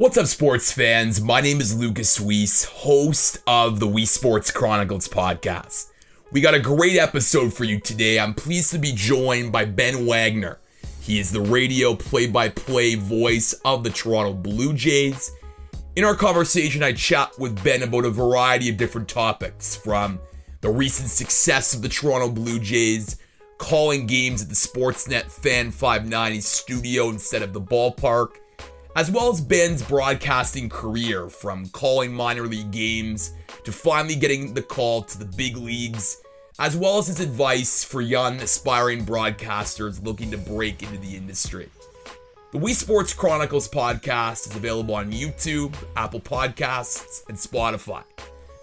What's up, sports fans? My name is Lucas Weiss, host of the We Sports Chronicles podcast. We got a great episode for you today. I'm pleased to be joined by Ben Wagner. He is the radio play by play voice of the Toronto Blue Jays. In our conversation, I chat with Ben about a variety of different topics from the recent success of the Toronto Blue Jays, calling games at the Sportsnet Fan 590 studio instead of the ballpark as well as Ben's broadcasting career from calling minor league games to finally getting the call to the big leagues, as well as his advice for young aspiring broadcasters looking to break into the industry. The We Sports Chronicles podcast is available on YouTube, Apple Podcasts, and Spotify.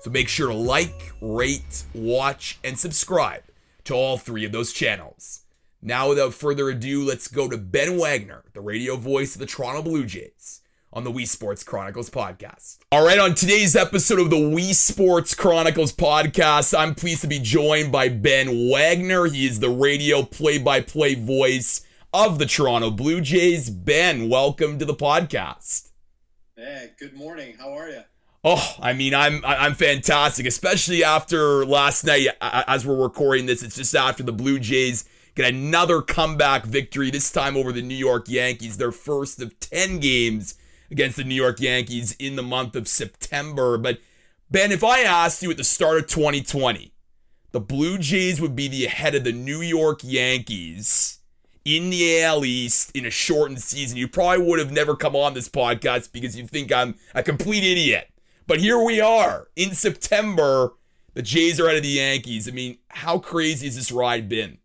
So make sure to like, rate, watch, and subscribe to all three of those channels. Now, without further ado, let's go to Ben Wagner, the radio voice of the Toronto Blue Jays, on the We Sports Chronicles podcast. All right, on today's episode of the We Sports Chronicles podcast, I'm pleased to be joined by Ben Wagner. He is the radio play by play voice of the Toronto Blue Jays. Ben, welcome to the podcast. Hey, good morning. How are you? Oh, I mean, I'm I'm fantastic, especially after last night. As we're recording this, it's just after the Blue Jays get another comeback victory, this time over the New York Yankees, their first of 10 games against the New York Yankees in the month of September. But Ben, if I asked you at the start of 2020, the Blue Jays would be the head of the New York Yankees in the AL East in a shortened season, you probably would have never come on this podcast because you think I'm a complete idiot. But here we are in September. The Jays are out of the Yankees. I mean, how crazy has this ride been?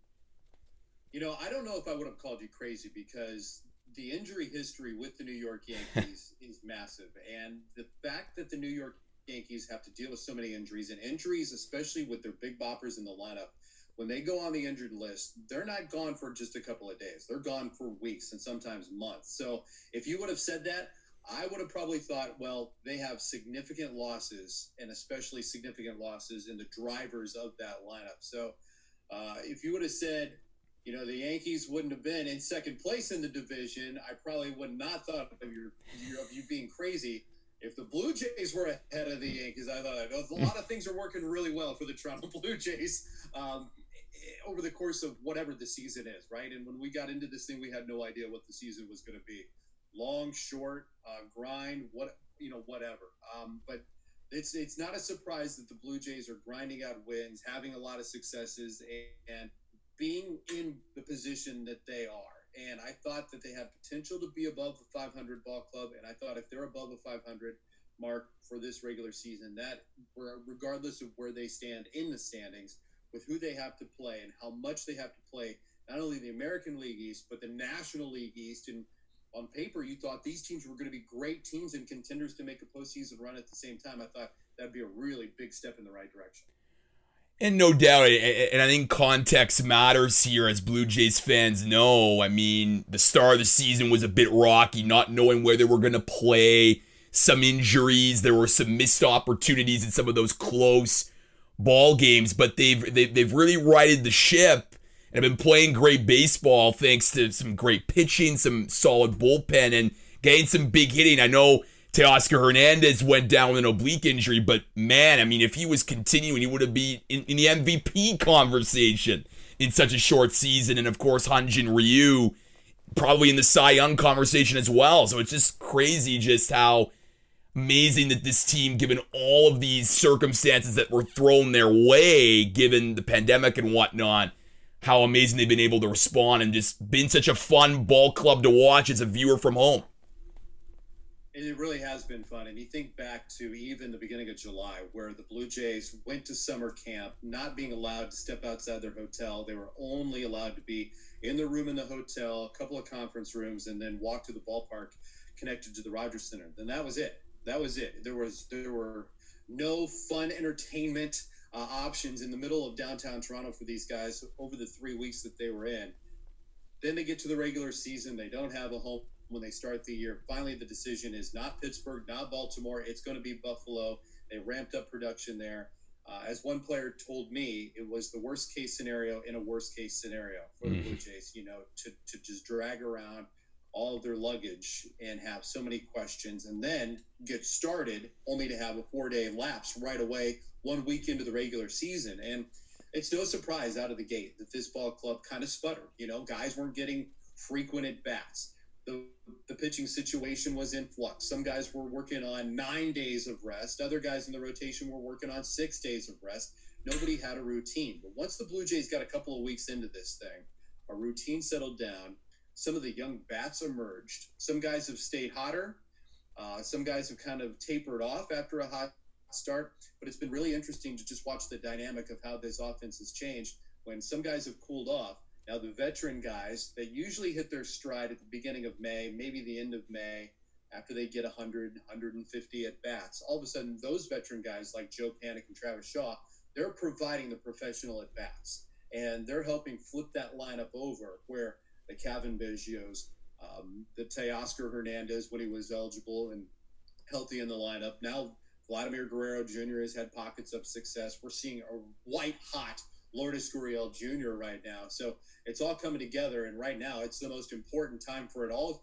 You know, I don't know if I would have called you crazy because the injury history with the New York Yankees is massive. And the fact that the New York Yankees have to deal with so many injuries and injuries, especially with their big boppers in the lineup, when they go on the injured list, they're not gone for just a couple of days. They're gone for weeks and sometimes months. So if you would have said that, I would have probably thought, well, they have significant losses and especially significant losses in the drivers of that lineup. So uh, if you would have said, you know, the Yankees wouldn't have been in second place in the division, I probably would not thought of your, of you being crazy. If the Blue Jays were ahead of the Yankees, I thought a lot of things are working really well for the Toronto Blue Jays um, over the course of whatever the season is, right? And when we got into this thing, we had no idea what the season was going to be. Long, short, uh, grind, what you know, whatever. Um, but it's it's not a surprise that the Blue Jays are grinding out wins, having a lot of successes, and, and being in the position that they are. And I thought that they had potential to be above the 500 ball club. And I thought if they're above the 500 mark for this regular season, that regardless of where they stand in the standings, with who they have to play and how much they have to play, not only the American League East, but the National League East. And on paper, you thought these teams were going to be great teams and contenders to make a postseason run at the same time. I thought that'd be a really big step in the right direction. And no doubt, and I think context matters here, as Blue Jays fans know. I mean, the start of the season was a bit rocky, not knowing where they were going to play, some injuries, there were some missed opportunities in some of those close ball games, but they've they've, they've really righted the ship and have been playing great baseball thanks to some great pitching, some solid bullpen, and getting some big hitting. I know Teoscar Hernandez went down with an oblique injury, but man, I mean, if he was continuing, he would have been in, in the MVP conversation in such a short season. And of course, Hyun-Jin Ryu probably in the Cy Young conversation as well. So it's just crazy just how amazing that this team, given all of these circumstances that were thrown their way, given the pandemic and whatnot, how amazing they've been able to respond and just been such a fun ball club to watch as a viewer from home. And it really has been fun. And you think back to even the beginning of July, where the Blue Jays went to summer camp, not being allowed to step outside their hotel. They were only allowed to be in the room in the hotel, a couple of conference rooms, and then walk to the ballpark connected to the Rogers Center. Then that was it. That was it. There was there were no fun entertainment uh, options in the middle of downtown Toronto for these guys over the three weeks that they were in. Then they get to the regular season. They don't have a home when they start the year. Finally, the decision is not Pittsburgh, not Baltimore. It's going to be Buffalo. They ramped up production there. Uh, as one player told me, it was the worst case scenario in a worst case scenario for the mm. Blue Jays. You know, to, to just drag around all of their luggage and have so many questions and then get started only to have a four day lapse right away, one week into the regular season. And it's no surprise out of the gate that this ball club kind of sputtered. You know, guys weren't getting frequent at bats. The, the pitching situation was in flux. Some guys were working on nine days of rest. Other guys in the rotation were working on six days of rest. Nobody had a routine. But once the Blue Jays got a couple of weeks into this thing, a routine settled down. Some of the young bats emerged. Some guys have stayed hotter. Uh, some guys have kind of tapered off after a hot start. But it's been really interesting to just watch the dynamic of how this offense has changed when some guys have cooled off now, the veteran guys, they usually hit their stride at the beginning of May, maybe the end of May, after they get 100, 150 at bats. All of a sudden, those veteran guys like Joe Panik and Travis Shaw, they're providing the professional at bats. And they're helping flip that lineup over where the Cavan Biggios, um, the Teoscar Hernandez when he was eligible and healthy in the lineup. Now, Vladimir Guerrero Jr. has had pockets of success. We're seeing a white hot Lourdes Gurriel Jr. right now. So it's all coming together. And right now, it's the most important time for it all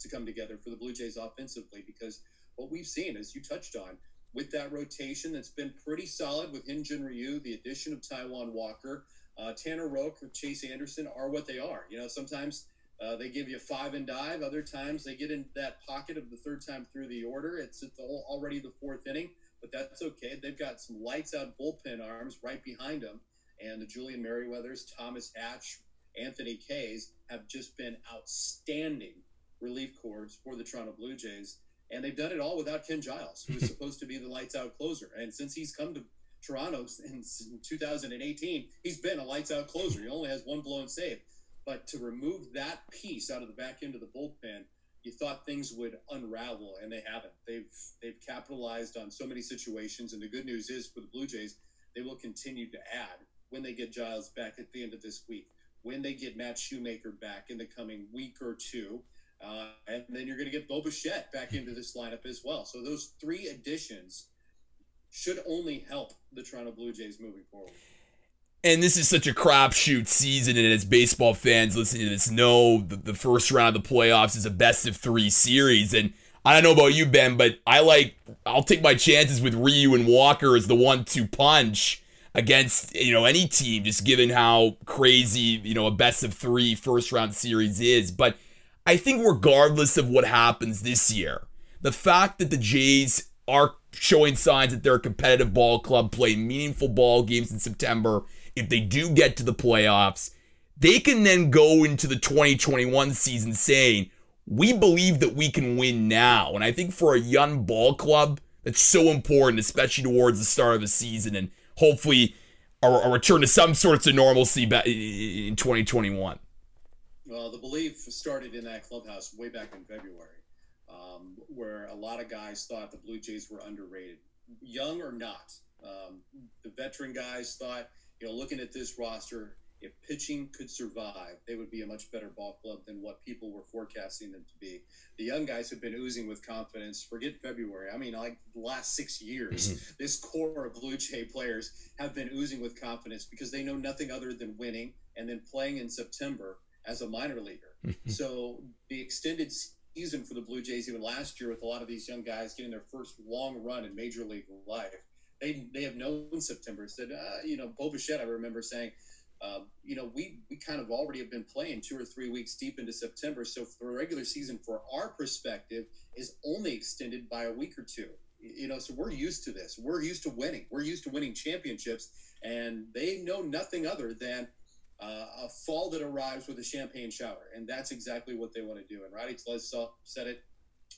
to come together for the Blue Jays offensively because what we've seen, as you touched on, with that rotation that's been pretty solid with Hyun-Jin Ryu, the addition of Taijuan Walker, uh, Tanner Roark or Chase Anderson are what they are. You know, sometimes uh, they give you five and dive. Other times they get in that pocket of the third time through the order. It's, it's already the fourth inning, but that's okay. They've got some lights out bullpen arms right behind them and the Julian Merryweathers, Thomas Hatch, Anthony Kays have just been outstanding relief corps for the Toronto Blue Jays. And they've done it all without Ken Giles, who was supposed to be the lights out closer. And since he's come to Toronto in 2018, he's been a lights out closer. He only has one blown save. But to remove that piece out of the back end of the bullpen, you thought things would unravel, and they haven't. They've they've capitalized on so many situations, and the good news is for the Blue Jays, they will continue to add when they get Giles back at the end of this week, when they get Matt Shoemaker back in the coming week or two. Uh, and then you're going to get Bo Bichette back into this lineup as well. So those three additions should only help the Toronto Blue Jays moving forward. And this is such a crapshoot season, and as baseball fans listening to this know, the, the first round of the playoffs is a best of three series. And I don't know about you, Ben, but I like I'll take my chances with Ryu and Walker as the one-two punch against you know any team just given how crazy you know a best of three first round series is. But i think regardless of what happens this year the fact that the jays are showing signs that they're a competitive ball club playing meaningful ball games in september if they do get to the playoffs they can then go into the 2021 season saying we believe that we can win now. And i think for a young ball club that's so important especially towards the start of the season. And hopefully a, a return to some sorts of normalcy in 2021. Well, the belief started in that clubhouse way back in February, um, where a lot of guys thought the Blue Jays were underrated, young or not. Um, the veteran guys thought, you know, looking at this roster, if pitching could survive, they would be a much better ball club than what people were forecasting them to be. The young guys have been oozing with confidence. Forget February. I mean, like the last six years, mm-hmm. this core of Blue Jay players have been oozing with confidence because they know nothing other than winning and then playing in September as a minor leaguer. Mm-hmm. so the extended season for the Blue Jays, even last year, with a lot of these young guys getting their first long run in major league life, they they have known September. Said, uh, you know, Bo Bichette, I remember saying um, you know, we we kind of already have been playing two or three weeks deep into September, so the regular season, for our perspective, is only extended by a week or two. You know, so we're used to this. We're used to winning. We're used to winning championships, and they know nothing other than uh, a fall that arrives with a champagne shower, and that's exactly what they want to do. And Rowdy Tellez said it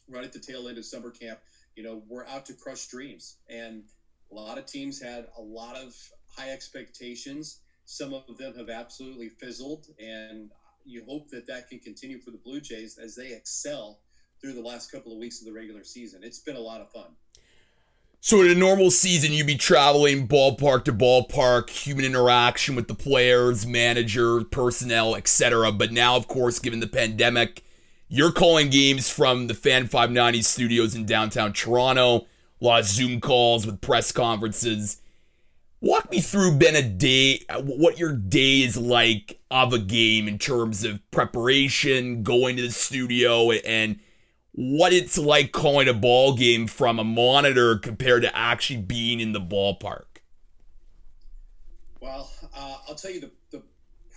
right at the tail end of summer camp. You know, we're out to crush dreams, and a lot of teams had a lot of high expectations some of them have absolutely fizzled, and you hope that that can continue for the Blue Jays as they excel through the last couple of weeks of the regular season. It's been a lot of fun. So in a normal season, you'd be traveling ballpark to ballpark, human interaction with the players, manager, personnel, etc. But now, of course, given the pandemic, you're calling games from the Fan 590 studios in downtown Toronto. A lot of Zoom calls with press conferences walk me through Ben a day, what your day is like of a game in terms of preparation, going to the studio, and what it's like calling a ball game from a monitor compared to actually being in the ballpark. Well, uh, I'll tell you the, the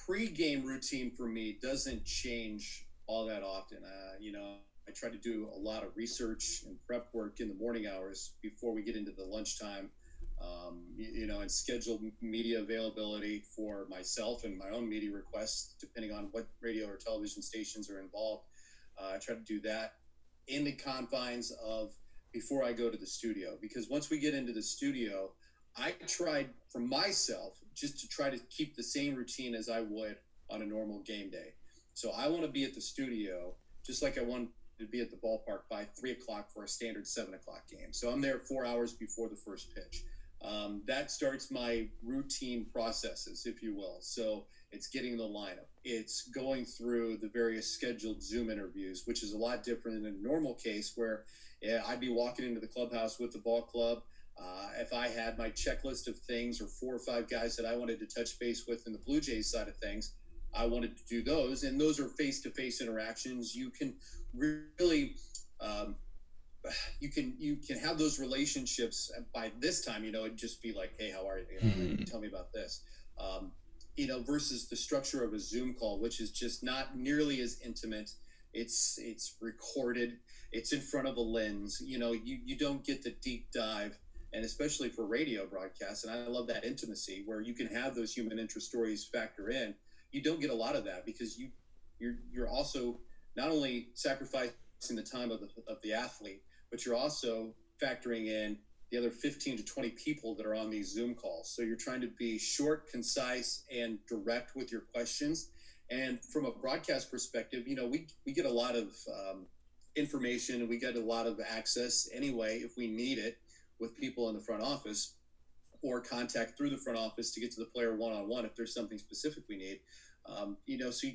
pre-game routine for me doesn't change all that often. Uh, you know, I try to do a lot of research and prep work in the morning hours before we get into the lunchtime um, you, you, know, and schedule media availability for myself and my own media requests, depending on what radio or television stations are involved. Uh, I try to do that in the confines of before I go to the studio, because once we get into the studio, I tried for myself just to try to keep the same routine as I would on a normal game day. So I want to be at the studio just like I want to be at the ballpark by three o'clock for a standard seven o'clock game. So I'm there four hours before the first pitch. Um, that starts my routine processes, if you will. So it's getting the lineup, it's going through the various scheduled Zoom interviews, which is a lot different than a normal case where yeah, I'd be walking into the clubhouse with the ball club. Uh, if I had my checklist of things or four or five guys that I wanted to touch base with in the Blue Jays side of things, I wanted to do those. And those are face to face interactions. You can really um, you can you can have those relationships by this time you know it'd just be like hey how are you, you know, mm-hmm. tell me about this. Um, you know versus the structure of a zoom call which is just not nearly as intimate. It's it's recorded. It's in front of a lens. You know you you don't get the deep dive and especially for radio broadcasts and i love that intimacy where you can have those human interest stories factor in. You don't get a lot of that because you you're you're also not only sacrificing the time of the, of the athlete but you're also factoring in the other 15 to 20 people that are on these Zoom calls. So you're trying to be short, concise, and direct with your questions. And from a broadcast perspective, you know, we, we get a lot of um, information and we get a lot of access anyway if we need it with people in the front office or contact through the front office to get to the player one on one if there's something specific we need. Um, you know, so you,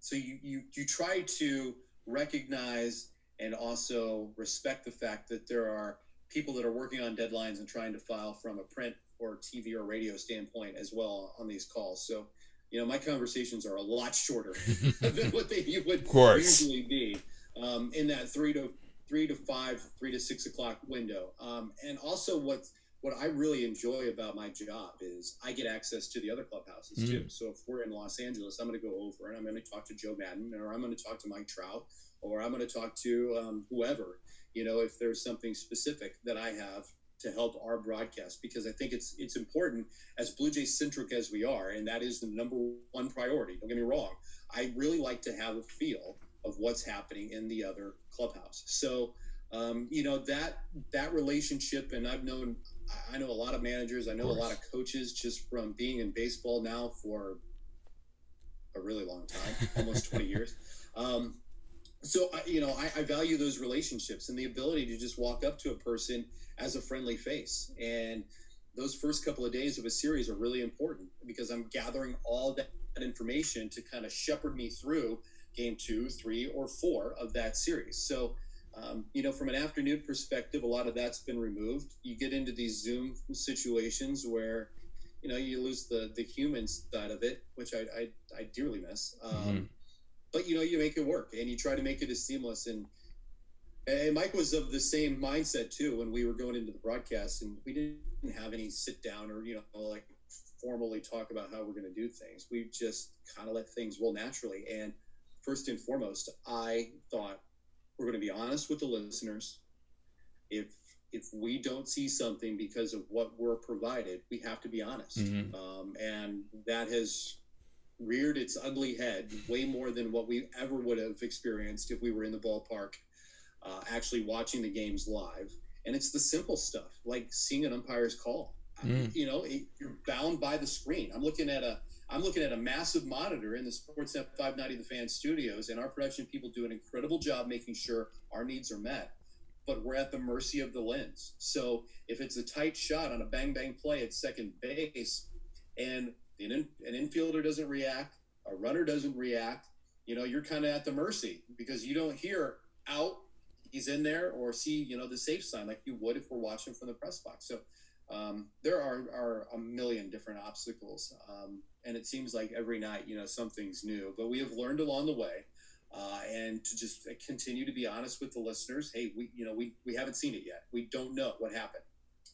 so you, you you try to recognize and also respect the fact that there are people that are working on deadlines and trying to file from a print or TV or radio standpoint as well on these calls. So, you know, my conversations are a lot shorter than what they would usually be um, in that three to three to five, three to six o'clock window. Um, and also, what what I really enjoy about my job is I get access to the other clubhouses mm-hmm. too. So if we're in Los Angeles, I'm going to go over and I'm going to talk to Joe Maddon or I'm going to talk to Mike Trout, or I'm going to talk to um, whoever, you know, if there's something specific that I have to help our broadcast because I think it's it's important as Blue Jays centric as we are, and that is the number one priority. Don't get me wrong. I really like to have a feel of what's happening in the other clubhouse. So um, you know that that relationship, and I've known I know a lot of managers, I know a lot of coaches just from being in baseball now for a really long time, almost 20 years. Um, so you know I, I, value those relationships and the ability to just walk up to a person as a friendly face. And those first couple of days of a series are really important because i'm gathering all that information to kind of shepherd me through game two three or four of that series. So um, you know from an afternoon perspective a lot of that's been removed. You get into these zoom situations where you know you lose the the human side of it which i i, I dearly miss. Um, mm-hmm but you know you make it work and you try to make it as seamless and and Mike was of the same mindset too when we were going into the broadcast and we didn't have any sit down or you know like formally talk about how we're going to do things. We just kind of let things roll naturally. And first and foremost, I thought we're going to be honest with the listeners. If if we don't see something because of what we're provided, we have to be honest. Mm-hmm. Um, and that has reared its ugly head way more than what we ever would have experienced if we were in the ballpark uh, actually watching the games live. And it's the simple stuff like seeing an umpire's call. Mm. You know, it, you're bound by the screen. I'm looking at a I'm looking at a massive monitor in the Sportsnet 590 The Fan studios, and our production people do an incredible job making sure our needs are met. But we're at the mercy of the lens. So if it's a tight shot on a bang bang play at second base, and an, in, an infielder doesn't react, a runner doesn't react, you know, you're kind of at the mercy because you don't hear out, he's in there, or see, you know, the safe sign like you would if we're watching from the press box. So um, there are, are a million different obstacles. Um, and it seems like every night, you know, something's new. But we have learned along the way. Uh, and to just continue to be honest with the listeners, hey, we you know we we haven't seen it yet. We don't know what happened,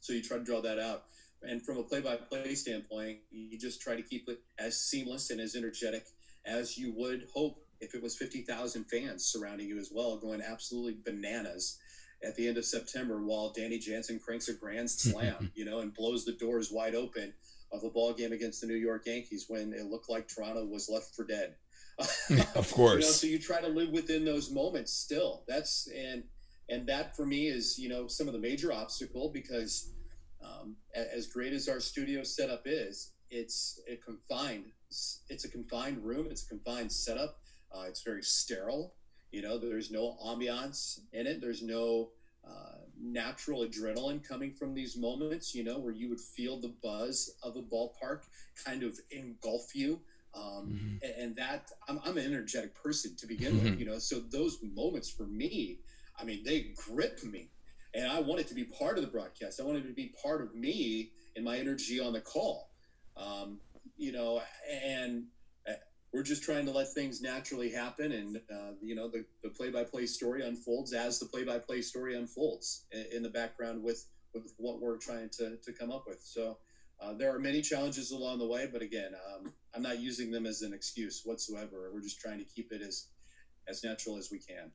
so you try to draw that out. And from a play-by-play standpoint, you just try to keep it as seamless and as energetic as you would hope if it was 50,000 fans surrounding you as well, going absolutely bananas at the end of September while Danny Jansen cranks a grand slam, you know, and blows the doors wide open of a ball game against the New York Yankees when it looked like Toronto was left for dead. of course. you know, so you try to live within those moments still. That's and and that for me is you know some of the major obstacle because um, as great as our studio setup is, it's a confined. It's a confined room. It's a confined setup. Uh, it's very sterile. You know, there's no ambiance in it. There's no uh, natural adrenaline coming from these moments. You know, where you would feel the buzz of a ballpark kind of engulf you. Um, mm-hmm. and, that I'm, I'm, an energetic person to begin mm-hmm. with, you know, so those moments for me, I mean, they grip me and I wanted to be part of the broadcast. I wanted to be part of me and my energy on the call, um, you know, and uh, we're just trying to let things naturally happen. And, uh, you know, the, play-by-play story unfolds as the play-by-play story unfolds in, in the background with, with what we're trying to, to come up with. So, uh, there are many challenges along the way, but again, um, I'm not using them as an excuse whatsoever. We're just trying to keep it as as natural as we can.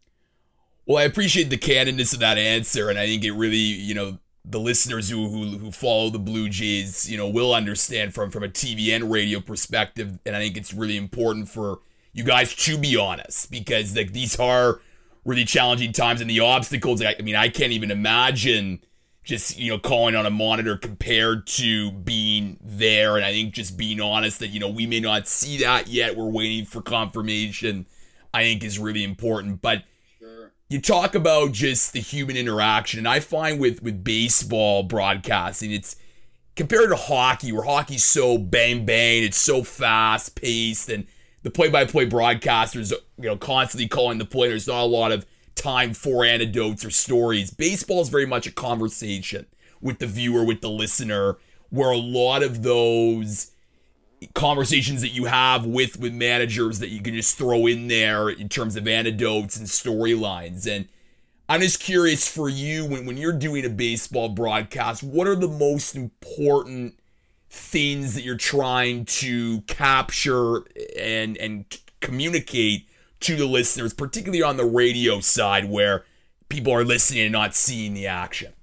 Well, I appreciate the candidness of that answer, and I think it really, you know, the listeners who, who who follow the Blue Jays, you know, will understand from from a TV and radio perspective, and I think it's really important for you guys to be honest because like these are really challenging times and the obstacles. I, I mean, I can't even imagine just you know calling on a monitor compared to being there and i think just being honest that you know we may not see that yet we're waiting for confirmation i think is really important but. You talk about just the human interaction and i find with with baseball broadcasting it's compared to hockey where hockey's so bang bang it's so fast paced and the play-by-play broadcasters you know constantly calling the play there's not a lot of time for anecdotes or stories. Baseball is very much a conversation with the viewer, with the listener, where a lot of those conversations that you have with with managers that you can just throw in there in terms of anecdotes and storylines and i'm just curious for you when, when you're doing a baseball broadcast what are the most important things that you're trying to capture and and communicate to the listeners, particularly on the radio side where people are listening and not seeing the action?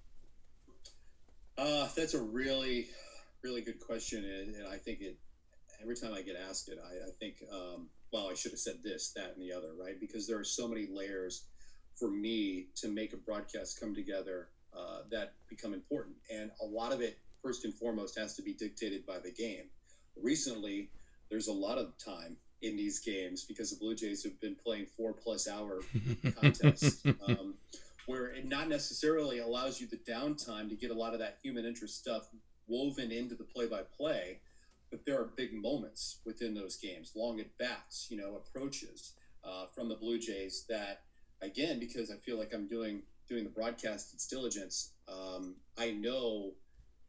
Uh, that's a really, really good question, and, and, I think it. Every time I get asked it, I, I think, um, well, I should have said this, that, and the other, right? Because there are so many layers for me to make a broadcast come together uh, that become important, and a lot of it, first and foremost, has to be dictated by the game. Recently, there's a lot of time in these games because the Blue Jays have been playing four plus hour contests, um, where it not necessarily allows you the downtime to get a lot of that human interest stuff woven into the play by play. But there are big moments within those games, long at bats, you know, approaches uh, from the Blue Jays that, again, because I feel like I'm doing doing the broadcast its diligence, um, I know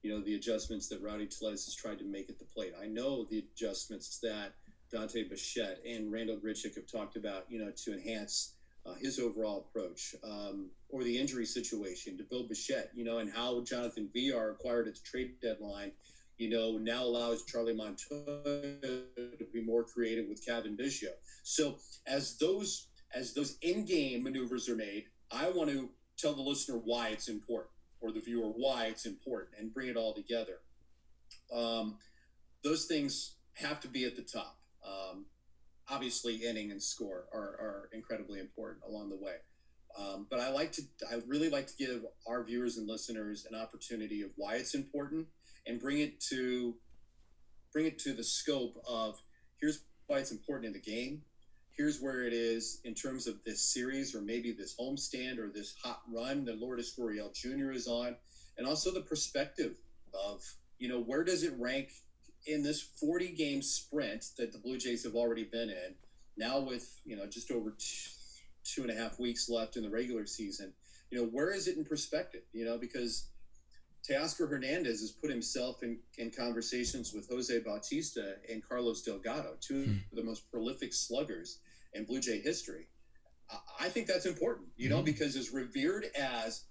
you know the adjustments that Rowdy Tellez has tried to make at the plate. I know the adjustments that Dante Bichette and Randall Grichuk have talked about, you know, to enhance uh, his overall approach, um, or the injury situation to Bo Bichette, you know, and how Jonathan Villar acquired at the trade deadline, you know, now allows Charlie Montoyo to be more creative with Cavan Biggio. So as those as those in-game maneuvers are made, I want to tell the listener why it's important, or the viewer why it's important, and bring it all together. Um, those things have to be at the top. Um, obviously, inning and score are, are incredibly important along the way. Um, but I like to, I really like to give our viewers and listeners an opportunity of why it's important and bring it to, bring it to the scope of here's why it's important in the game. Here's where it is in terms of this series, or maybe this homestand, or this hot run that Lourdes Gurriel Jr. is on, and also the perspective of you know where does it rank in this 40 game sprint that the Blue Jays have already been in, now with you know just over two, two and a half weeks left in the regular season, you know where is it in perspective? You know because Teoscar Hernandez has put himself in, in conversations with Jose Bautista and Carlos Delgado, two hmm. of the most prolific sluggers in Blue Jay history. I think that's important, you know, mm-hmm. because as revered as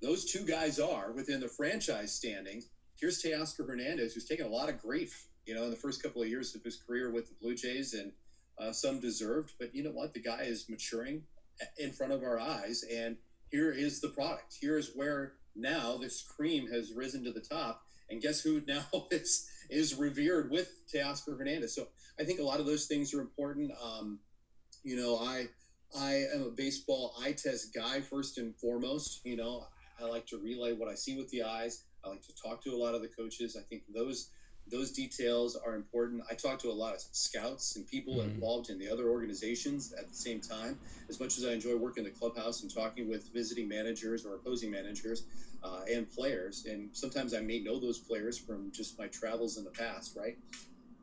those two guys are within the franchise standings, here's Teoscar Hernandez, who's taken a lot of grief, you know, in the first couple of years of his career with the Blue Jays, and uh, some deserved. But you know what? The guy is maturing in front of our eyes, and here is the product. Here is where now this cream has risen to the top, and guess who now is is revered with Teoscar Hernandez. So I think a lot of those things are important. Um, you know, I I am a baseball eye test guy first and foremost. You know, I like to relay what I see with the eyes. I like to talk to a lot of the coaches. I think those those details are important. I talk to a lot of scouts and people mm-hmm. involved in the other organizations at the same time. As much as I enjoy working in the clubhouse and talking with visiting managers or opposing managers uh, and players, and sometimes I may know those players from just my travels in the past, right?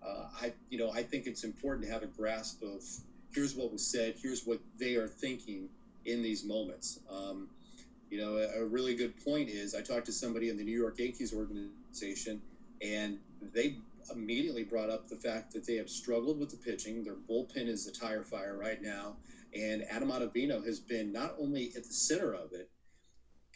Uh, I, you know, I think it's important to have a grasp of here's what was said, here's what they are thinking in these moments. Um, you know, a, a, really good point is I talked to somebody in the New York Yankees organization, and they immediately brought up the fact that they have struggled with the pitching. Their bullpen is a tire fire right now, and Adam Ottavino has been not only at the center of it.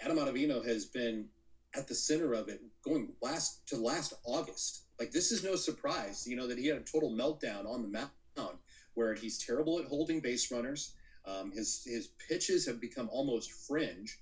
Adam Ottavino has been at the center of it going last to last August. Like this is no surprise, you know, that he had a total meltdown on the mound where he's terrible at holding base runners. Um, his his pitches have become almost fringe,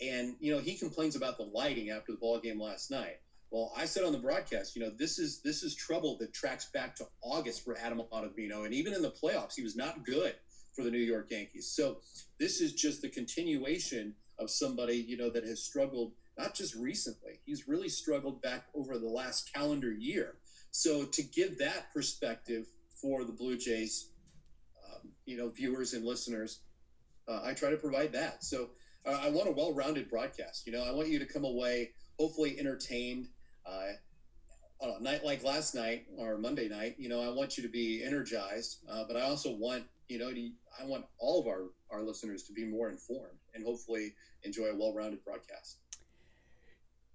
and you know he complains about the lighting after the ball game last night. Well, I said on the broadcast, you know, this is this is trouble that tracks back to August for Adam Ottavino, and even in the playoffs, he was not good for the New York Yankees. So this is just the continuation of somebody you know that has struggled not just recently. He's really struggled back over the last calendar year. So to give that perspective for the Blue Jays you know viewers and listeners uh, i try to provide that so uh, i want a well-rounded broadcast you know i want you to come away hopefully entertained uh, on a night like last night or monday night you know i want you to be energized uh, but i also want you know to, i want all of our our listeners to be more informed and hopefully enjoy a well-rounded broadcast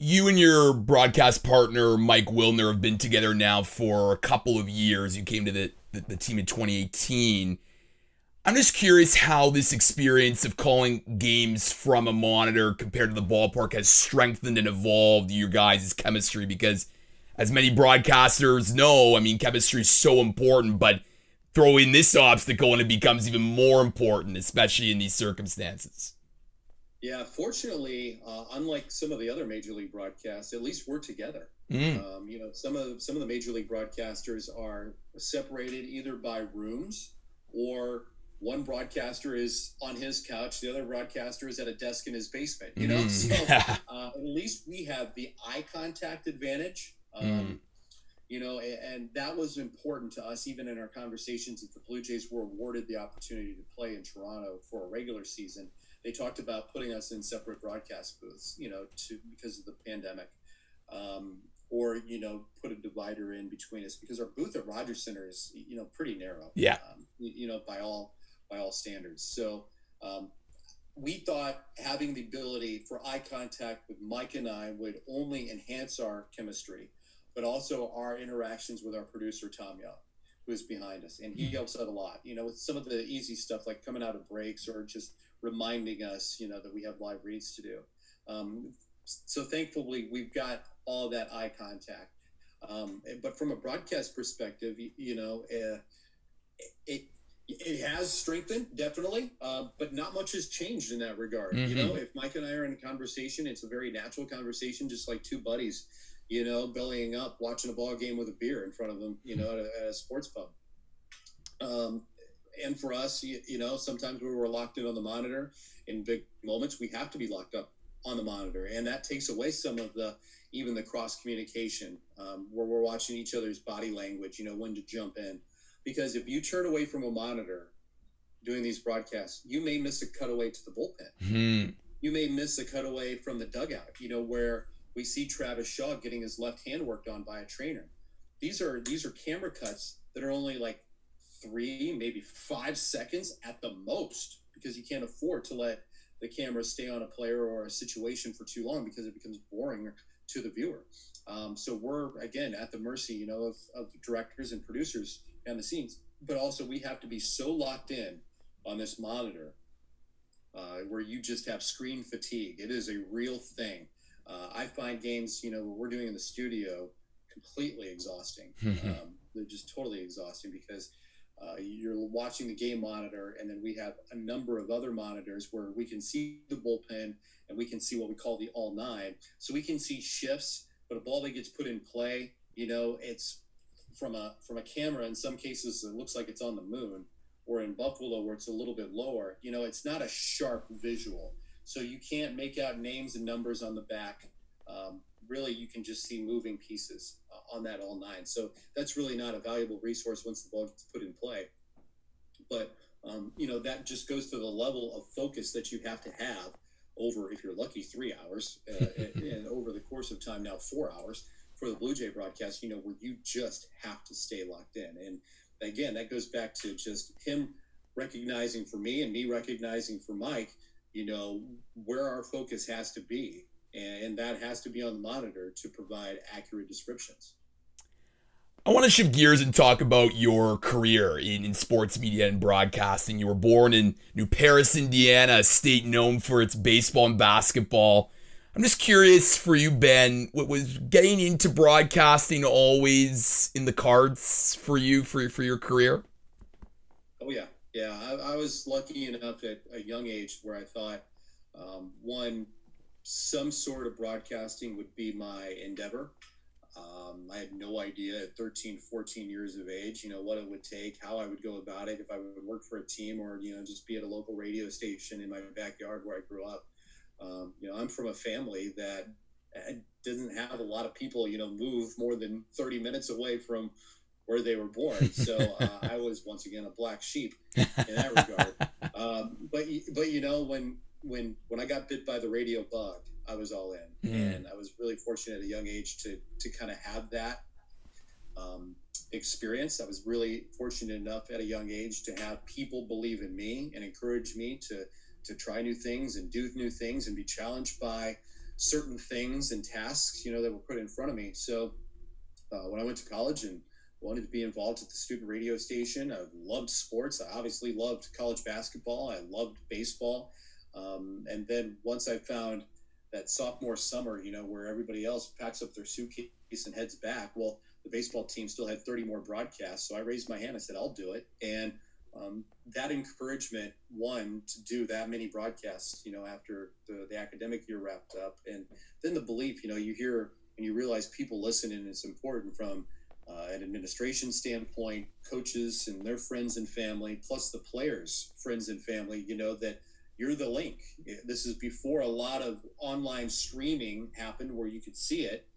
you and your broadcast partner Mike Wilner have been together now for a couple of years. You came to the, the, the team in 2018. I'm just curious how this experience of calling games from a monitor compared to the ballpark has strengthened and evolved your guys' chemistry because as many broadcasters know, I mean chemistry is so important, but throw in this obstacle and it becomes even more important, especially in these circumstances. Yeah, fortunately, uh, unlike some of the other major league broadcasts, at least we're together. Mm. Um, you know, some of some of the major league broadcasters are separated either by rooms or one broadcaster is on his couch, the other broadcaster is at a desk in his basement. You know, mm. so uh, at least we have the eye contact advantage. Um, mm. You know, and, and, that was important to us, even in our conversations that the Blue Jays were awarded the opportunity to play in Toronto for a regular season. They talked about putting us in separate broadcast booths, you know, to because of the pandemic. Um, or you know put a divider in between us because our booth at Rogers Center is you know pretty narrow. Yeah. Um, you, you know by all by all standards. So um, we thought having the ability for eye contact with Mike and I would only enhance our chemistry, but also our interactions with our producer Tom Young, who is behind us, and he mm-hmm. helps out a lot. You know, with some of the easy stuff like coming out of breaks or just reminding us, you know, that we have live reads to do. Um, so thankfully, we've got all that eye contact. Um, but from a broadcast perspective, you, you know, uh, it, it has strengthened definitely uh, but not much has changed in that regard. Mm-hmm. you know if mike and i are in a conversation it's a very natural conversation just like two buddies you know bellying up watching a ball game with a beer in front of them you know at a, at a sports pub. Um, and for us you, you, know sometimes we were locked in on the monitor in big moments we have to be locked up on the monitor and that takes away some of the even the cross communication um, where we're watching each other's body language you know when to jump in because if you turn away from a monitor doing these broadcasts, you may miss a cutaway to the bullpen. Mm-hmm. You may miss a cutaway from the dugout, you know, where we see Travis Shaw getting his left hand worked on by a trainer. These are these are camera cuts that are only like three, maybe five seconds at the most, because you can't afford to let the camera stay on a player or a situation for too long because it becomes boring to the viewer. Um, so we're again at the mercy, you know, of, of directors and producers and the scenes. But also we have to be so locked in on this monitor uh, where you just have screen fatigue. It is a real thing. Uh, I find games, you know, what we're doing in the studio completely exhausting. um, they're just totally exhausting because uh, you're watching the game monitor, and then we have a number of other monitors where we can see the bullpen and we can see what we call the all nine. So we can see shifts, but a ball that gets put in play, you know, it's from a from a camera. In some cases, it looks like it's on the moon, or in Buffalo where it's a little bit lower. You know, it's not a sharp visual, so you can't make out names and numbers on the back. Um, really, you can just see moving pieces on that all nine. So that's really not a valuable resource once the ball gets put in play. But um, you know that just goes to the level of focus that you have to have over, if you're lucky, three hours, uh, and over the course of time now four hours for the Blue Jay broadcast. You know where you just have to stay locked in, and again that goes back to just him recognizing for me and me recognizing for Mike. You know where our focus has to be and that has to be on the monitor to provide accurate descriptions. I want to shift gears and talk about your career in, in sports media and broadcasting. You were born in New Paris, Indiana, a state known for its baseball and basketball. I'm just curious for you, Ben, what was getting into broadcasting always in the cards for you for, for your career? Oh, yeah. Yeah. I, I was lucky enough at a young age where I thought, um, one, some sort of broadcasting would be my endeavor. Um, I had no idea at 13, 14 years of age, you know, what it would take, how I would go about it, if I would work for a team or, you know, just be at a local radio station in my backyard where I grew up. Um, you know, I'm from a family that uh, doesn't have a lot of people, you know, move more than 30 minutes away from where they were born. So uh, I was once again a black sheep in that regard. Um, but, but, you know, when, when when I got bit by the radio bug, I was all in, mm. and I was really fortunate at a young age to to kind of have that um, experience. I was really fortunate enough at a young age to have people believe in me and encourage me to to try new things and do new things and be challenged by certain things and tasks, you know, that were put in front of me. So uh, when I went to college and wanted to be involved at the student radio station, I loved sports. I obviously loved college basketball. I loved baseball. Um, and then once I found that sophomore summer, you know, where everybody else packs up their suitcase and heads back, well, the baseball team still had 30 more broadcasts. So I raised my hand. I said, I'll do it. And um, that encouragement, one, to do that many broadcasts, you know, after the, the academic year wrapped up. And then the belief, you know, you hear and you realize people listen and it's important from uh, an administration standpoint, coaches and their friends and family, plus the players' friends and family, you know, that you're the link. This is before a lot of online streaming happened where you could see it.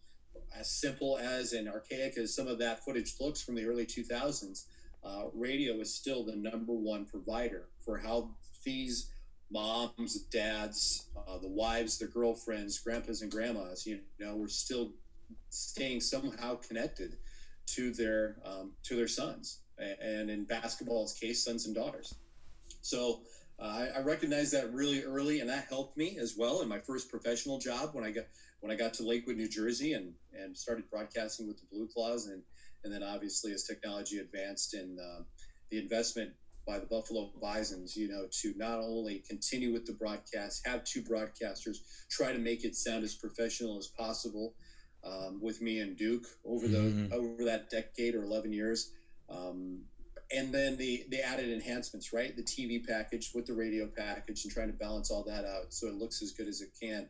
As simple as and archaic as some of that footage looks from the early 2000s, uh, radio is still the number one provider for how these moms, dads, uh, the wives, the girlfriends, grandpas, and grandmas, you know, were still staying somehow connected to their um, to their sons, and in basketball's case, sons and daughters. So uh, I, I, recognized that really early, and that helped me as well in my first professional job when I got when I got to Lakewood, New Jersey, and and started broadcasting with the Blue Claws, and and then obviously as technology advanced and uh, the investment by the Buffalo Bisons, you know, to not only continue with the broadcast, have two broadcasters, try to make it sound as professional as possible. Um, with me and Duke over the mm-hmm. over that decade or 11 years, um, and then the the added enhancements, right? The TV package with the radio package, and trying to balance all that out so it looks as good as it can.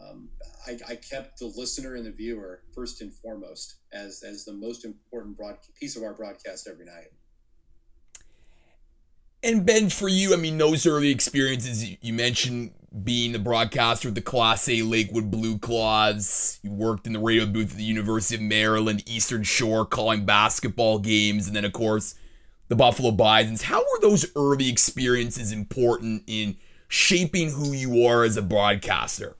Um, I, I, kept the listener and the viewer first and foremost as as the most important broad, piece of our broadcast every night. And Ben, for you, I mean, those early experiences you mentioned being the broadcaster with the Class A Lakewood Blue Claws. You worked in the radio booth at the University of Maryland, Eastern Shore, calling basketball games, and then of course the Buffalo Bisons. How were those early experiences important in shaping who you are as a broadcaster?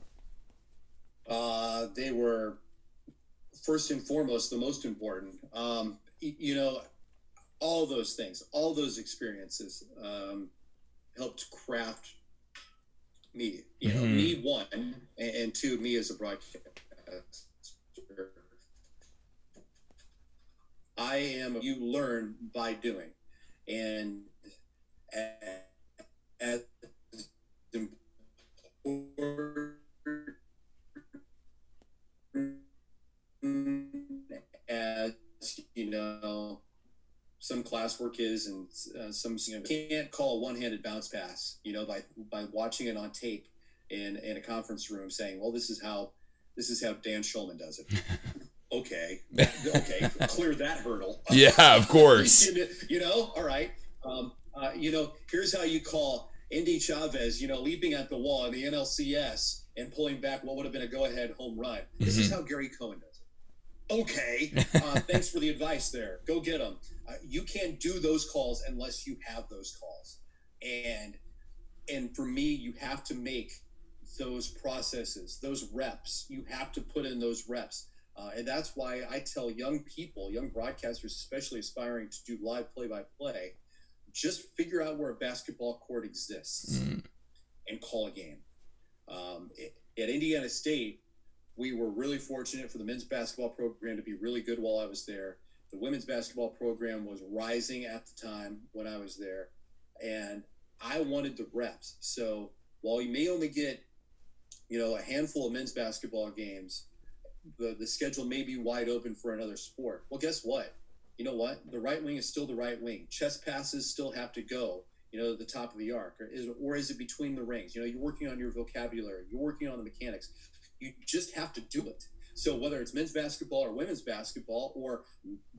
Uh, they were first and foremost the most important. Um, you know, all those things, all those experiences um, helped craft me. You know, mm-hmm. me one, and, and two, me as a broadcaster. I am. You learn by doing, and as important as you know some classwork is and uh, some you know, can't call a one-handed bounce pass you know by by watching it on tape in in a conference room saying well this is how this is how Dan Shulman does it. Okay. Okay. Clear that hurdle. Yeah of course. You know all right. Um, uh, you know here's how you call Endy Chavez you know leaping at the wall in the NLCS and pulling back what would have been a go-ahead home run. This mm-hmm. is how Gary Cohen does it okay uh, thanks for the advice there. Go get them uh, you can't do those calls unless you have those calls. And and for me you have to make those processes those reps. You have to put in those reps. Uh, and that's why i tell young people young broadcasters especially aspiring to do live play-by-play just figure out where a basketball court exists mm. and call a game. Um, at indiana state we were really fortunate for the men's basketball program to be really good while i was there the women's basketball program was rising at the time when I was there, and I wanted the reps. So while you may only get, you know, a handful of men's basketball games, the, the schedule may be wide open for another sport. Well, guess what? You know what? The right wing is still the right wing. Chest passes still have to go, you know, the top of the arc. Or is, or is it between the rings? You know, you're working on your vocabulary, you're working on the mechanics. You just have to do it. So whether it's men's basketball or women's basketball or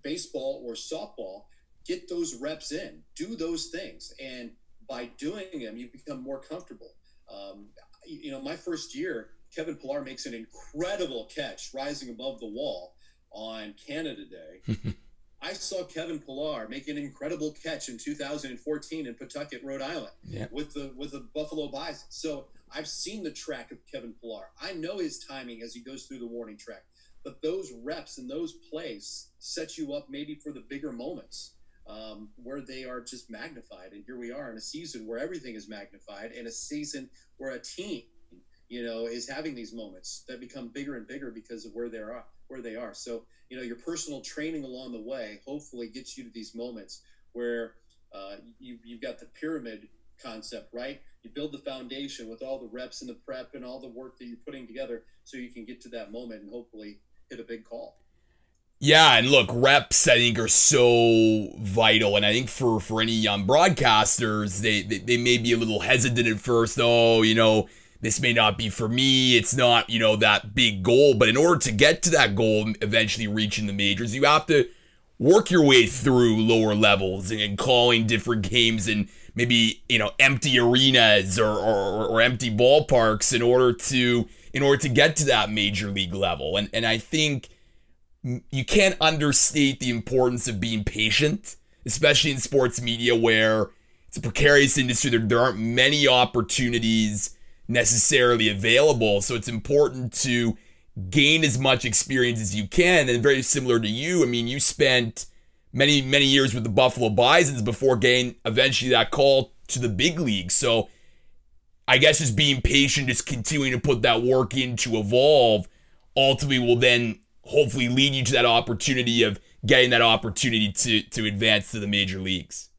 baseball or softball, get those reps in, do those things, and by doing them, you become more comfortable. Um, you know, my first year, Kevin Pillar makes an incredible catch rising above the wall on Canada Day. I saw Kevin Pillar make an incredible catch in 2014 in Pawtucket, Rhode Island, yeah. with the with the Buffalo Bison. So I've seen the track of Kevin Pillar. I know his timing as he goes through the warning track. But those reps and those plays set you up maybe for the bigger moments um, where they are just magnified. And here we are in a season where everything is magnified, and a season where a team, you know, is having these moments that become bigger and bigger because of where they are. Where they are. So you know, your personal training along the way hopefully gets you to these moments where uh, you, you've got the pyramid concept, right? You build the foundation with all the reps and the prep and all the work that you're putting together so you can get to that moment and hopefully hit a big call. Yeah, and look, reps I think are so vital, and I think for for any young broadcasters, they, they they may be a little hesitant at first. Oh, you know, this may not be for me. It's not you know that big goal, but in order to get to that goal, eventually reaching the majors, you have to work your way through lower levels and, and calling different games and maybe you know empty arenas or, or, or empty ballparks in order to in order to get to that major league level. And and I think you can't understate the importance of being patient, especially in sports media where it's a precarious industry. There, there aren't many opportunities necessarily available. So it's important to gain as much experience as you can. And very similar to you, I mean, you spent many, many years with the Buffalo Bisons before getting eventually that call to the big league. So I guess just being patient, just continuing to put that work in to evolve, ultimately will then hopefully lead you to that opportunity of getting that opportunity to to advance to the major leagues.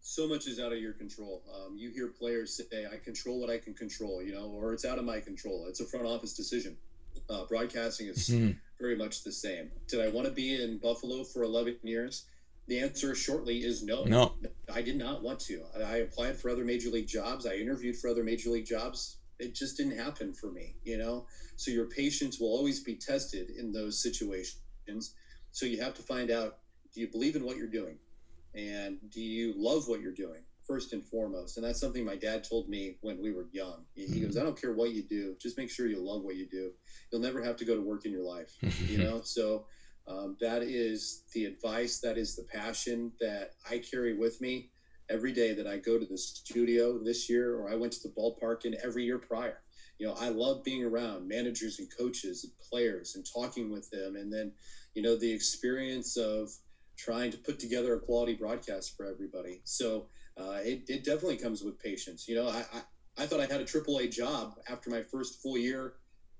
So much is out of your control. Um, you hear players say, "I control what I can control," you know, or it's out of my control. It's a front office decision. Uh, broadcasting is mm-hmm. Very much the same. Did I want to be in Buffalo for 11 years? The answer shortly is no. No. I did not want to. I applied for other major league jobs. I interviewed for other major league jobs. It just didn't happen for me, you know? So your patience will always be tested in those situations. So you have to find out do you believe in what you're doing? And do you love what you're doing? First and foremost. And that's something my dad told me when we were young. He mm-hmm. goes, I don't care what you do, just make sure you love what you do. You'll never have to go to work in your life, you know? So um, that is the advice, that is the passion that I carry with me every day that I go to the studio this year or I went to the ballpark and every year prior. You know, I love being around managers and coaches and players and talking with them. And then, you know, the experience of trying to put together a quality broadcast for everybody. So uh, it, it definitely comes with patience. You know, I, I, I thought I had a AAA job after my first full year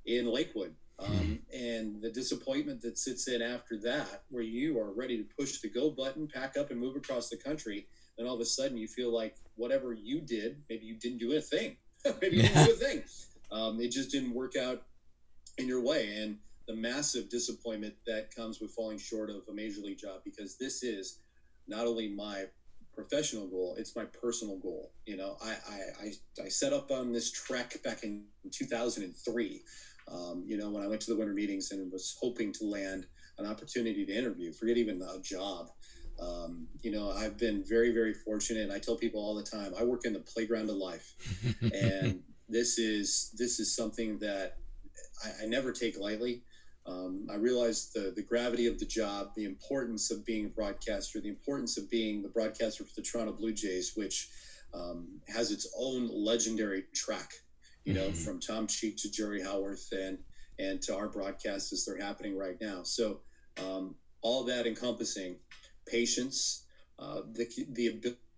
in Lakewood Um, and the disappointment that sits in after that, where you are ready to push the go button, pack up, and move across the country, then all of a sudden you feel like whatever you did, maybe you didn't do a thing. maybe you didn't do a thing. Um, it just didn't work out in your way. And the massive disappointment that comes with falling short of a major league job, because this is not only my professional goal, it's my personal goal. You know, I, I, I, I set up on this trek back in 2003 um, you know, when I went to the winter meetings and was hoping to land an opportunity to interview, forget even a job. Um, you know, I've been very, very fortunate. And I tell people all the time, I work in the playground of life, and this is this is something that I, I never take lightly. Um, I realized the the gravity of the job, the importance of being a broadcaster, the importance of being the broadcaster for the Toronto Blue Jays, which um, has its own legendary track you know, mm-hmm. from Tom Cheek to Jerry Howarth and and to our broadcasts as they're happening right now. So um, all that encompassing patience, uh, the the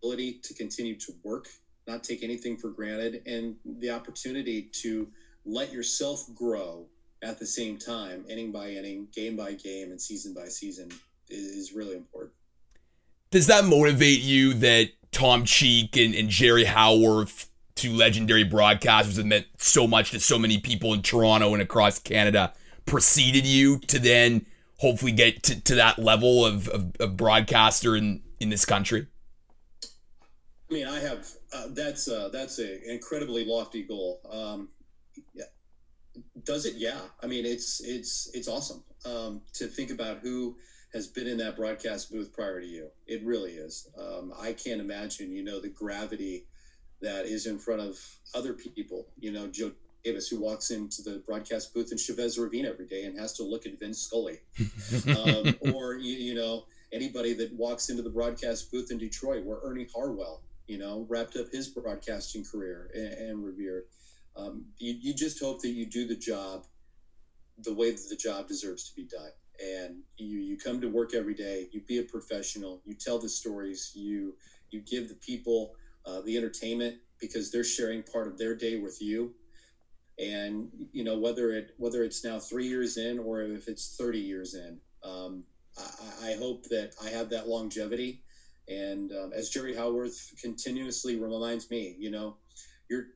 ability to continue to work, not take anything for granted, and the opportunity to let yourself grow at the same time, inning by inning, game by game, and season by season is, really important. Does that motivate you that Tom Cheek and, and Jerry Howarth two legendary broadcasters that meant so much to so many people in Toronto and across Canada preceded you to then hopefully get to, to that level of, of, of broadcaster in, in this country? I mean, I have uh, that's uh, that's an incredibly lofty goal. Um, yeah. Does it? Yeah. I mean, it's it's it's awesome um, to think about who has been in that broadcast booth prior to you. It really is. Um, I can't imagine, you know, the gravity that is in front of other people. You know, Joe Davis, who walks into the broadcast booth in Chavez Ravine every day and has to look at Vin Scully, um, or you, you, know anybody that walks into the broadcast booth in Detroit, where Ernie Harwell, you know, wrapped up his broadcasting career and, and revered. Um, you, you just hope that you do the job the way that the job deserves to be done. And you, you come to work every day, you be a professional, you tell the stories, you you give the people uh, the entertainment because they're sharing part of their day with you and you know whether it whether it's now three years in or if it's 30 years in um, I, I, hope that i have that longevity and um, as jerry howarth continuously reminds me you know you're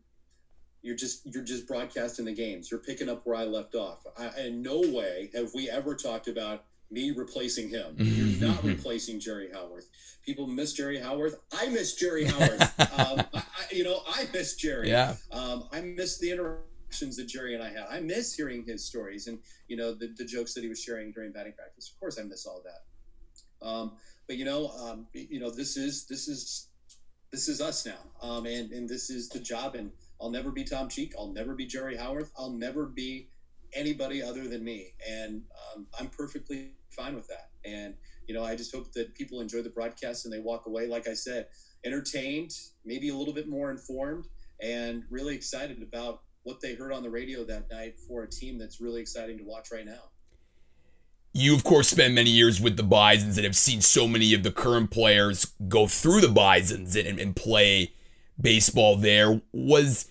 you're just you're just broadcasting the games you're picking up where i left off I, in no way have we ever talked about me replacing him. You're not replacing Jerry Howarth. People miss Jerry Howarth. I miss Jerry Howarth. um, I, I, you know, I miss Jerry. Yeah. Um, I miss the interactions that Jerry and I had. I miss hearing his stories and you know the, the jokes that he was sharing during batting practice. Of course, I miss all that. Um, but you know, um, you know, this is this is this is us now, um, and and this is the job. And I'll never be Tom Cheek. I'll never be Jerry Howarth. I'll never be anybody other than me, and um, I'm perfectly fine with that. And you know, I just hope that people enjoy the broadcast and they walk away, like I said, entertained, maybe a little bit more informed, and really excited about what they heard on the radio that night for a team that's really exciting to watch right now. You, of course, spent many years with the Bisons and have seen so many of the current players go through the Bisons and, and play baseball there. Was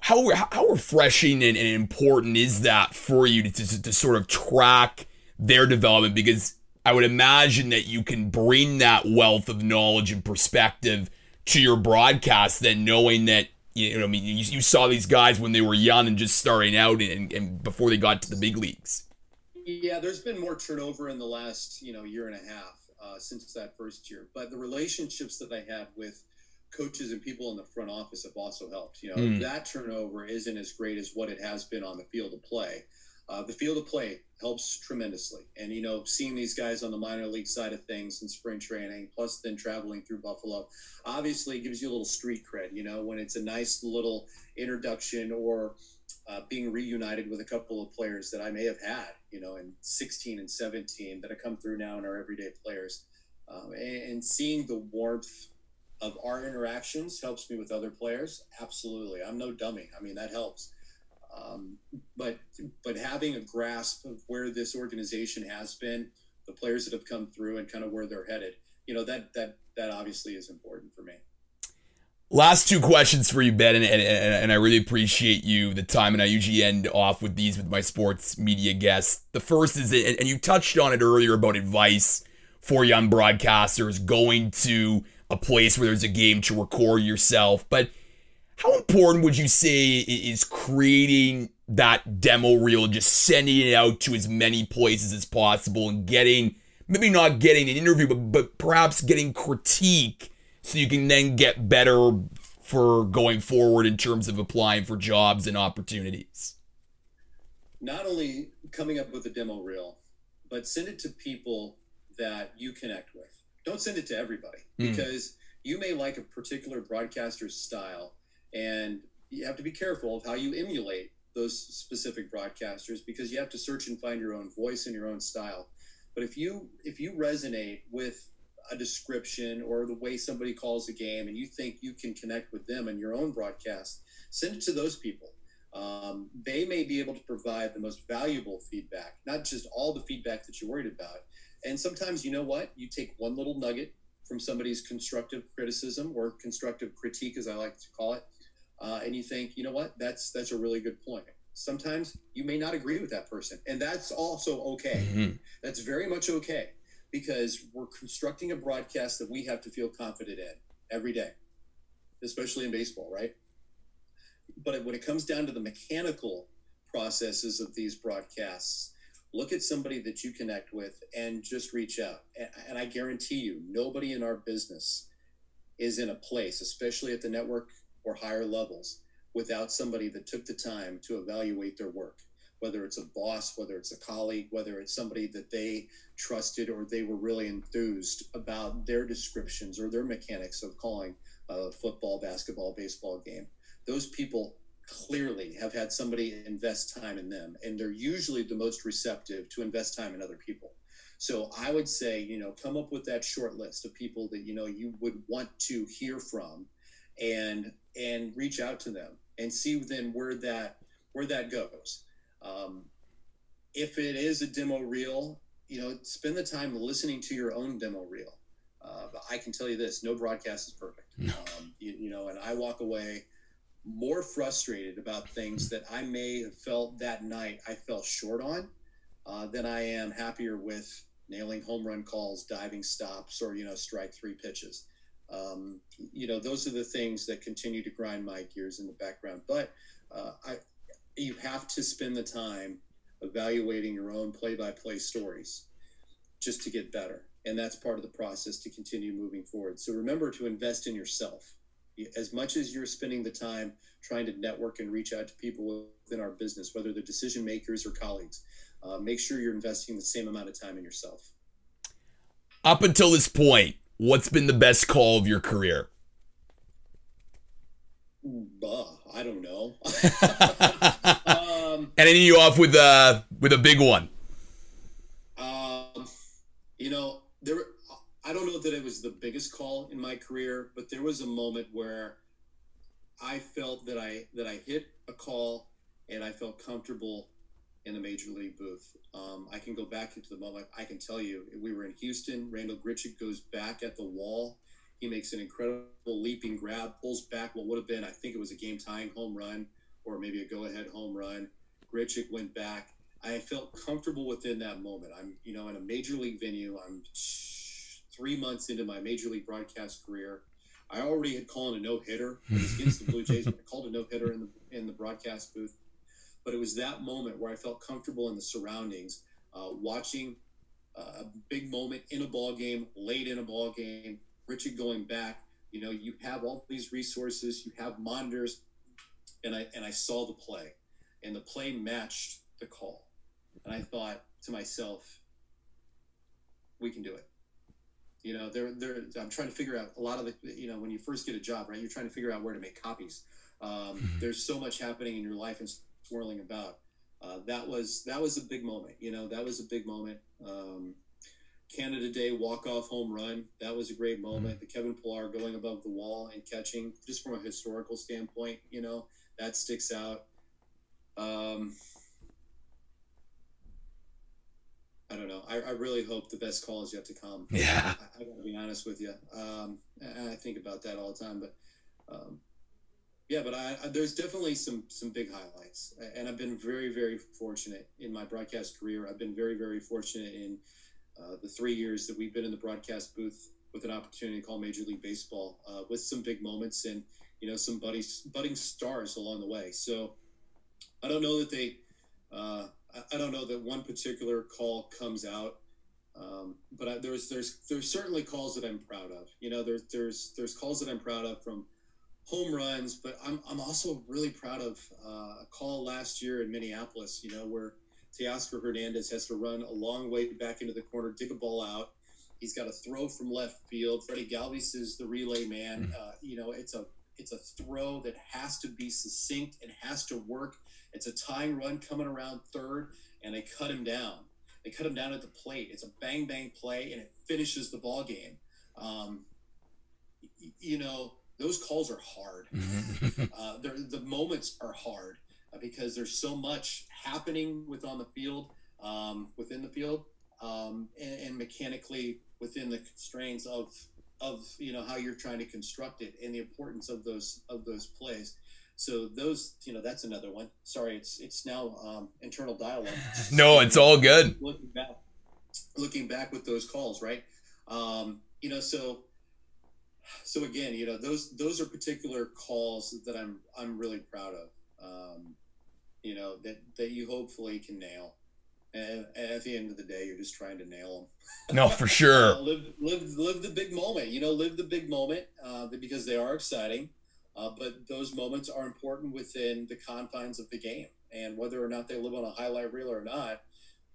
how how refreshing and, and important is that for you to, to, to sort of track their development? Because I would imagine that you can bring that wealth of knowledge and perspective to your broadcast, then knowing that you know, I mean, you, you saw these guys when they were young and just starting out, and, and before they got to the big leagues. Yeah, there's been more turnover in the last you know year and a half uh, since that first year, but the relationships that I had with coaches and people in the front office have also helped. You know, mm. that turnover isn't as great as what it has been on the field of play. Uh, the field of play helps tremendously. And, you know, seeing these guys on the minor league side of things in spring training, plus then traveling through Buffalo, obviously gives you a little street cred, you know, when it's a nice little introduction or uh, being reunited with a couple of players that I may have had, you know, in 16 and 17 that have come through now and are everyday players. Um, and, and seeing the warmth of our interactions helps me with other players. Absolutely. I'm no dummy. I mean, that helps. Um, but but having a grasp of where this organization has been, the players that have come through, and kind of where they're headed, you know that that that obviously is important for me. Last two questions for you, Ben, and, and, and, I really appreciate you the time. And I usually end off with these with my sports media guests. The first is, and you touched on it earlier about advice for young broadcasters going to a place where there's a game to record yourself. But how important would you say is creating that demo reel, just sending it out to as many places as possible and getting, maybe not getting an interview, but, but perhaps getting critique? so you can then get better for going forward in terms of applying for jobs and opportunities? Not only coming up with a demo reel, but send it to people that you connect with. Don't send it to everybody mm. because you may like a particular broadcaster's style and you have to be careful of how you emulate those specific broadcasters because you have to search and find your own voice and your own style. But if you if you resonate with a description or the way somebody calls a game and you think you can connect with them in your own broadcast, send it to those people. Um, they may be able to provide the most valuable feedback, not just all the feedback that you're worried about. And sometimes, you know what? You take one little nugget from somebody's constructive criticism or constructive critique, as I like to call it, uh, and you think, you know what? That's that's a really good point. Sometimes you may not agree with that person, and that's also okay. Mm-hmm. That's very much okay because we're constructing a broadcast that we have to feel confident in every day, especially in baseball, right? But when it comes down to the mechanical processes of these broadcasts, look at somebody that you connect with and just reach out. And I guarantee you, nobody in our business is in a place, especially at the network or higher levels, without somebody that took the time to evaluate their work whether it's a boss, whether it's a colleague, whether it's somebody that they trusted or they were really enthused about their descriptions or their mechanics of calling a football, basketball, baseball game. Those people clearly have had somebody invest time in them, and they're usually the most receptive to invest time in other people. So I would say, you know, come up with that short list of people that you know you would want to hear from, and and reach out to them and see then where that where that goes. Um, if it is a demo reel, you know, spend the time listening to your own demo reel. Uh, but I can tell you this: no broadcast is perfect. Um, you, you, know, and I walk away more frustrated about things that I may have felt that night I fell short on uh, than I am happier with nailing home run calls, diving stops, or you know, strike three pitches. Um, you know, those are the things that continue to grind my gears in the background. But uh, I, you have to spend the time evaluating your own play-by-play stories just to get better and that's part of the process to continue moving forward so remember to invest in yourself as much as you're spending the time trying to network and reach out to people within our business whether they're decision makers or colleagues uh, make sure you're investing the same amount of time in yourself up until this point what's been the best call of your career uh, I don't know. um, and ending you off with a with a big one. Um, you know. I don't know that it was the biggest call in my career, but there was a moment where I felt that I that I hit a call and I felt comfortable in a major league booth. Um, I can go back into the moment. I can tell you, we were in Houston. Randall Grichuk goes back at the wall he makes an incredible leaping grab, pulls back what would have been, I think it was a game tying home run or maybe a go ahead home run. Grichuk went back. I felt comfortable within that moment. I'm, you know, in a major league venue. I'm three months into my major league broadcast career. I already had called a no hitter against the Blue Jays. I called a no hitter in the in the broadcast booth, but it was that moment where I felt comfortable in the surroundings, uh, watching uh, a big moment in a ball game, late in a ball game, Grichuk going back, you know, you have all these resources, you have monitors, and I and I saw the play, and the play matched the call, and I thought to myself, we can do it. You know, there, there. I'm trying to figure out a lot of the. You know, when you first get a job, right? You're trying to figure out where to make copies. Um, mm-hmm. there's so much happening in your life and swirling about. Uh, that was that was a big moment. You know, that was a big moment. Um, Canada Day walk-off home run. That was a great moment. Mm-hmm. The Kevin Pillar going above the wall and catching, just from a historical standpoint, you know, that sticks out. Um, I don't know. I, I, really hope the best call is yet to come. Yeah. I, I gotta be honest with you. Um, I, think about that all the time, but um, yeah, but I, I, there's definitely some some big highlights, and I've been very very fortunate in my broadcast career. I've been very very fortunate in uh, the three years that we've been in the broadcast booth with an opportunity to call Major League Baseball, uh, with some big moments and you know some budding budding stars along the way. So I don't know that they, uh, I, I don't know that one particular call comes out um, but I, there's there's there's certainly calls that I'm proud of. You know, there's there's there's calls that I'm proud of from home runs, but I'm I'm also really proud of uh, a call last year in Minneapolis. You know, where Teoscar Hernandez has to run a long way back into the corner, dig a ball out. He's got a throw from left field. Freddie Galvis is the relay man. Mm. Uh, you know, it's a it's a throw that has to be succinct and has to work. It's a tying run coming around third, and they cut him down they cut him down at the plate. It's a bang bang play, and it finishes the ball game. Um, you know, those calls are hard. uh, the moments are hard uh, because there's so much happening with on the field, um, within the field, um, and, and, mechanically within the constraints of of you know how you're trying to construct it and the importance of those of those plays. So those, you know, that's another one. Sorry, it's it's now um, internal dialogue. no, it's all good. Looking back, looking back with those calls, right? Um, you know, so so again, you know, those those are particular calls that I'm I'm really proud of. Um, you know that that you hopefully can nail. And, at the end of the day, you're just trying to nail them. no, for sure. uh, live, live, live the big moment. You know, live the big moment uh, because they are exciting. Uh, but those moments are important within the confines of the game. And whether or not they live on a highlight reel or not,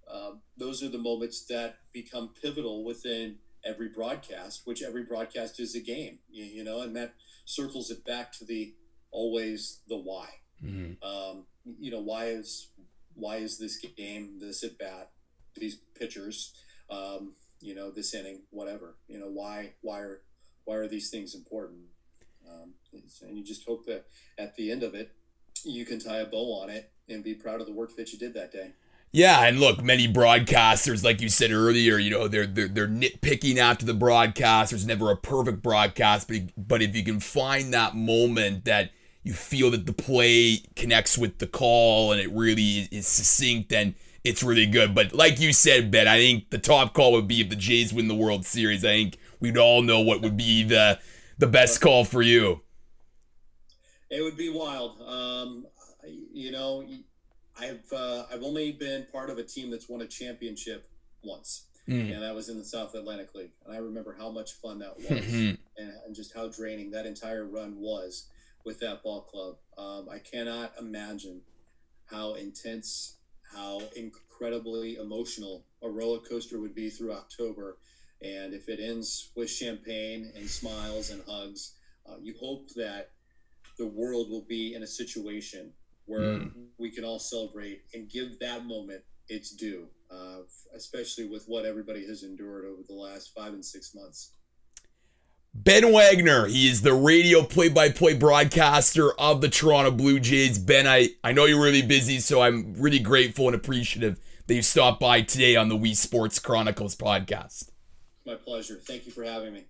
uh, those are the moments that become pivotal within every broadcast, which every broadcast is a game, you, you know, and that circles it back to the always the why. Mm-hmm. Um, you know, why is why is this game, this at bat, these pitchers, um, you know, this inning, whatever, you know, why why are why are these things important? Um, and you just hope that at the end of it, you can tie a bow on it and be proud of the work that you did that day. Yeah, and look, many broadcasters, like you said earlier, you know, they're they're, they're nitpicking after the broadcast. There's never a perfect broadcast, but but if you can find that moment that you feel that the play connects with the call and it really is succinct, then it's really good. But like you said, Ben, I think the top call would be if the Jays win the World Series. I think we'd all know what would be the the best call for you? It would be wild. Um, you know, I've uh, I've only been part of a team that's won a championship once, mm. and that was in the South Atlantic League. And I remember how much fun that was, and, and, just how draining that entire run was with that ball club. Um, I cannot imagine how intense, how incredibly emotional a roller coaster would be through October and if it ends with champagne and smiles and hugs, uh, you hope that the world will be in a situation where mm. we can all celebrate and give that moment its due, uh, especially with what everybody has endured over the last five and six months. Ben Wagner, he is the radio play by play broadcaster of the Toronto Blue Jays. Ben, I, I know you're really busy, so I'm really grateful and appreciative that you stopped by today on the We Sports Chronicles podcast my pleasure. Thank you for having me.